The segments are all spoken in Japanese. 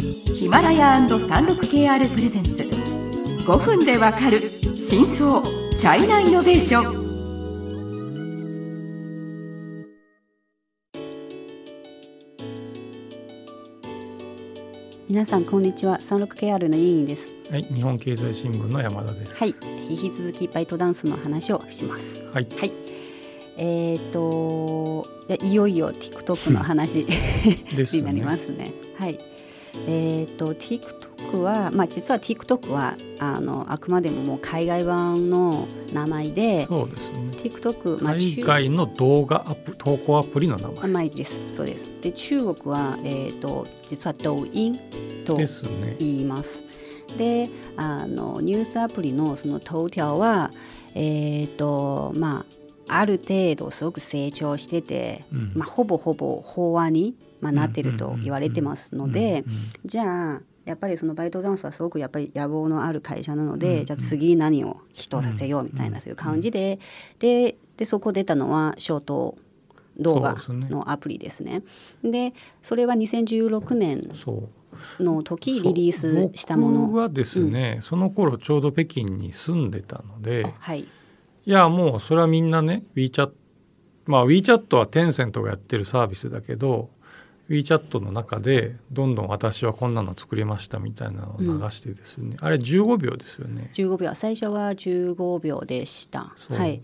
ヒマラヤ &36KR プレゼンツ。5分でわかる真相チャイナイノベーション。皆さんこんにちは。36KR の委員です。はい、日本経済新聞の山田です。はい引き続きバイトダンスの話をします。はい、はい。えっ、といよいよ TikTok の話。になりますね。はいえっ、と TikTok はまあ実は TikTok はあのあくまでももう海外版の名前でそうですね。TikTok まあ海中外の動画アップ投稿アプリの名前あないですそうですで中国はえっ、と実は抖音と。言います。であのニュースアプリのその頭条はえっ、とまあある程度すごく成長してて、うんまあ、ほぼほぼ法話に、まあ、なってると言われてますので、うんうんじゃあやっぱりそのバイトダンスはすごくやっぱり野望のある会社なので、うんじゃあ次何をヒットさせようみたいなそういう感じで、ででそこ出たのはショート動画のアプリですね。でそれは2016年。の時リリースしたもの。僕はですね、その頃ちょうど北京に住んでたので、はい、いやもうそれはみんなね WeChat まあ WeChat はテンセントがやってるサービスだけど WeChat の中でどんどん私はこんなの作りましたみたいなのを流してですね、あれ15秒ですよね。15秒。最初は15秒でした。はい、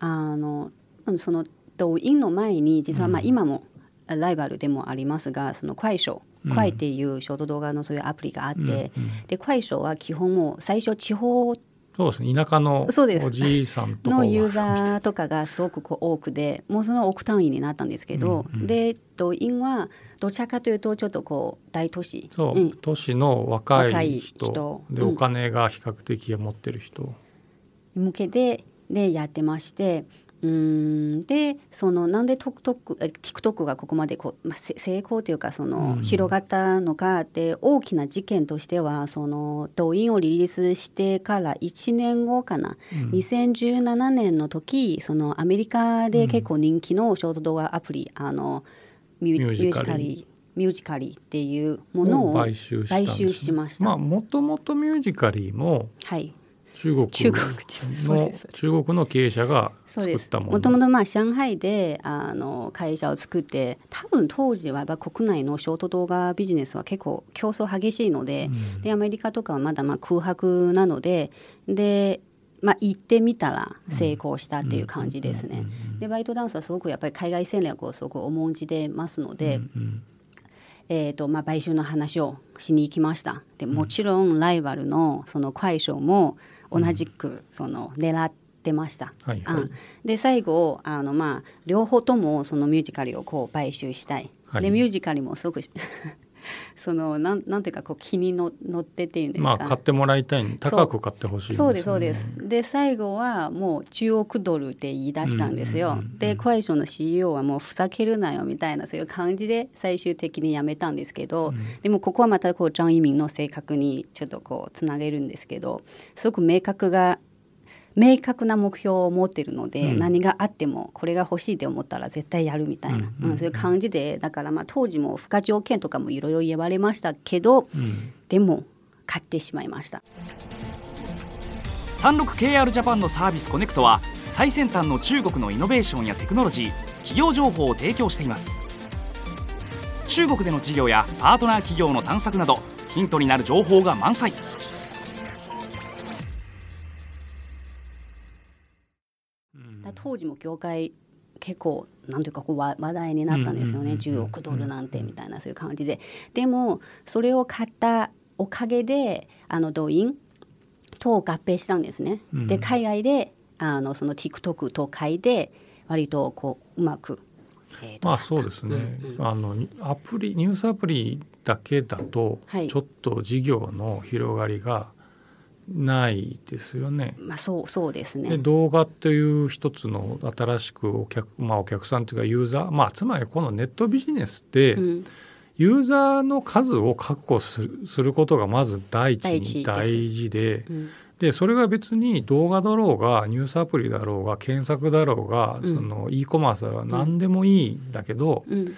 あのうんその抖音の前に実はまあうん今もライバルでもありますが、その快手うん。快っていうショート動画のそういうアプリがあって、うんうん。で快手は基本もう最初地方そうですね。田舎のおじいさんとかのユーザーとかがすごくこう多くでもうその億単位になったんですけど、うんうん。で抖音はどちらかというとちょっとこう大都市。そう、ん。都市の若若い人。で、うん。お金が比較的持ってる人、向けてでやってましてうーん。でそのなんで TikTok, え TikTok がここまでこう、まあ、せ成功というかその、うん。広がったのかって大きな事件としてはその抖音をリリースしてから1年後かな、うん。2017年の時そのアメリカで結構人気のショート動画アプリ、あのミュージカリミュージカリっていうものを買収しね。ました。まあもともとミュージカリーもはい中国中国の中国の経営者が作ったもの。もともとまあ上海であの会社を作って多分当時はやっぱ国内のショート動画ビジネスは結構競争激しいので,、うん。でアメリカとかはまだまあ空白なのでで、まあ、行ってみたら成功したっていう感じですね。でバイトダンスはすごくやっぱり海外戦略をすごく重んじてますので、うんうんえーとまあ、買収の話をしに行きました。でもちろんライバルのその快勝も同じくその狙ってました。はいはい。うん。で最後あの、まあ、両方ともそのミュージカルをこう買収したい、はい。でミュージカルもすごく そのなんなんていうかこう気にの乗ってっていうんですか、まあ買ってもらいたいに高く買ってほしいんですよね。そうですそうです。で最後はもう10億ドルって言い出したんですよ、うんうんうんうんでクワイションの CEO はもうふざけるなよみたいなそういう感じで最終的に辞めたんですけど、でもここはまたこうジャン・イミンの性格にちょっとこうつなげるんですけどすごく明確が明確な目標を持ってるので、うん。何があってもこれが欲しいと思ったら絶対やるみたいな、うんうんそういう感じでだからまあ当時も付加条件とかもいろいろ言われましたけど、うん。でも買ってしまいました。36KR ジャパンのサービスコネクトは最先端の中国のイノベーションやテクノロジー企業情報を提供しています。中国での事業やパートナー企業の探索などヒントになる情報が満載当時も業界結構なんていうかこう話話題になったんですよね。うんうんうんうん10億ドルなんてみたいなそういう感じで。でもそれを買ったおかげであの動員と合併したんですね、うん。で海外であのその TikTok と買いで割とこううまく、えーとまあそうですね、あのアプリニュースアプリだけだとはい。ちょっと事業の広がりがないですよね。まあそうそうですでね動画っていう一つの新しくお客,、まあ、お客さんというかユーザー、まあ、つまりこのネットビジネスって、うん。ユーザーの数を確保するすることがまず第一に大事でうん。でそれが別に動画だろうがニュースアプリだろうが検索だろうが、うん。その e コマースだろうが何でもいいんだけど、うん。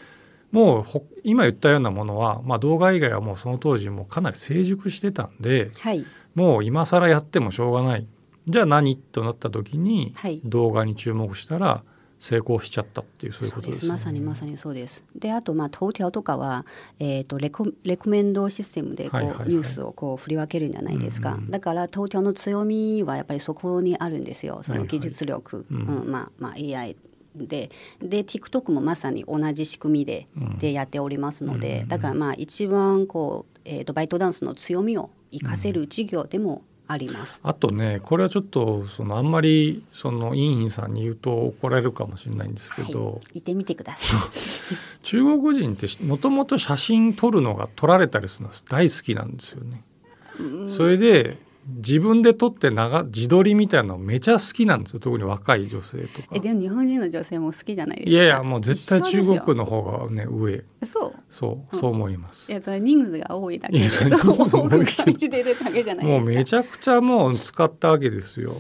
もうほ今言ったようなものは、まあ、動画以外はもうその当時もかなり成熟してたんではいもう今更やってもしょうがない。じゃあ何となった時にはい。動画に注目したら成功しちゃったっていうそういうことですね。まさにまさにそうです。であとまあ頭条とかは、えー、とレコレコメンドシステムでこう、はいはいはい。ニュースをこう振り分けるんじゃないですか、うん。うんだから頭条の強みはやっぱりそこにあるんですよ。そはいはい。の技術力、うん。うんまあまあ、AI で。で TikTok もまさに同じ仕組みで,、うん。でやっておりますので、だからまあ一番こう、えー、とバイトダンスの強みを活かせる事業でもあります。あとねこれはちょっとそのあんまりそのインインさんに言うと怒られるかもしれないんですけはいど、、行ってみてください。中国人ってもともと写真撮るのが撮られたりするのが大好きなんですよね。それで自分で撮って長自撮りみたいなのめちゃ好きなんですよ。特に若い女性とか。え。でも日本人の女性も好きじゃないですか？いやいやもう絶対中国の方がね上。そう。そうそう思います。い。やそれ人数が多いだけで。いやそう人数が多く感じてるだけじゃないもうめちゃくちゃもう使ったわけですよ。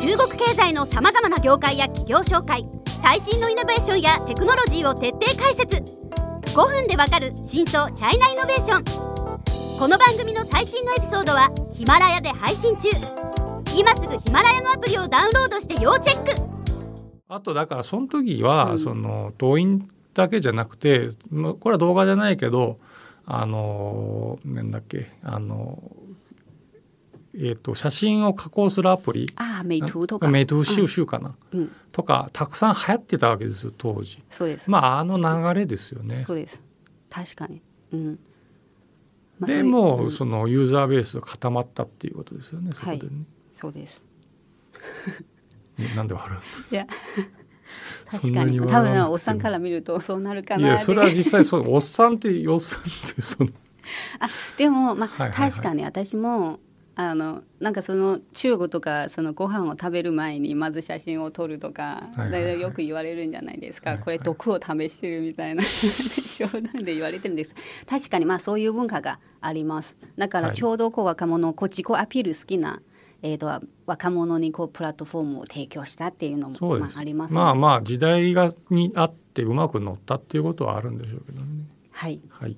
中国経済のさまざまな業界や企業紹介最新のイノベーションやテクノロジーを徹底解説。5分でわかる真相チャイナイノベーションこの番組の最新のエピソードはヒマラヤで配信中。今すぐヒマラヤのアプリをダウンロードして要チェック。あとだからその時は、うん。その動員だけじゃなくてまあこれは動画じゃないけどあのなんだっけあのえー、と写真を加工するアプリ。ああメイトゥとか。メイトゥ収集かな、うん、うんとかたくさん流行ってたわけですよ当時。そうです、まああの流れですよね。そうです。確かに。うん、まあでもうん。そのユーザーベースが固まったっていうことですよねそこでね。そうです。なんで笑いや。そ 確かに。多分おっさんから見るとそうなるかういなってやそれは実際そうおっさんっておっさんってその。でもまあ、はいはいはい。確かに私もあのなんかその中国とかそのご飯を食べる前にまず写真を撮るとか、はいはいはい。よく言われるんじゃないですか、はいはい。これ毒を試してるみたいな。冗談で言われてるんです。確かにまあそういう文化があります。だからはい。ちょうどこう若者こう自己アピール好きな、えー、と若者にこうプラットフォームを提供したっていうのもまあ、あります、まあまあ時代がにあってうまく乗ったっていうことはあるんでしょうけどね。はい。はい。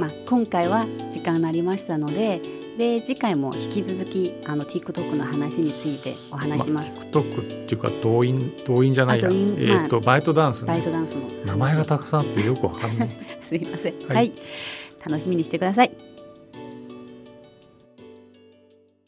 まあ、今回は時間になりましたのでで次回も引き続きあの TikTok の話についてお話します、まあ、TikTok っていうか動員動員じゃないや、えっ、と、バイトダンスね。バイトダンスの。名前がたくさんあってよくわかんない。すいません、はい。はい、楽しみにしてください